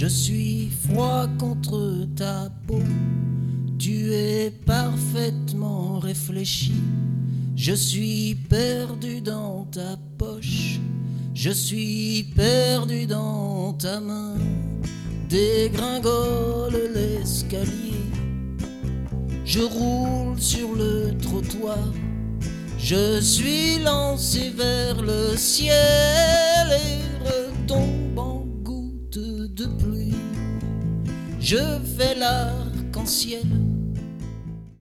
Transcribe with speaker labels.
Speaker 1: Je suis froid contre ta peau. Tu es parfaitement réfléchi. Je suis perdu dans ta poche. Je suis perdu dans ta main. Dégringole l'escalier. Je roule sur le trottoir. Je suis lancé vers le ciel de. Je fais l'arc-en-ciel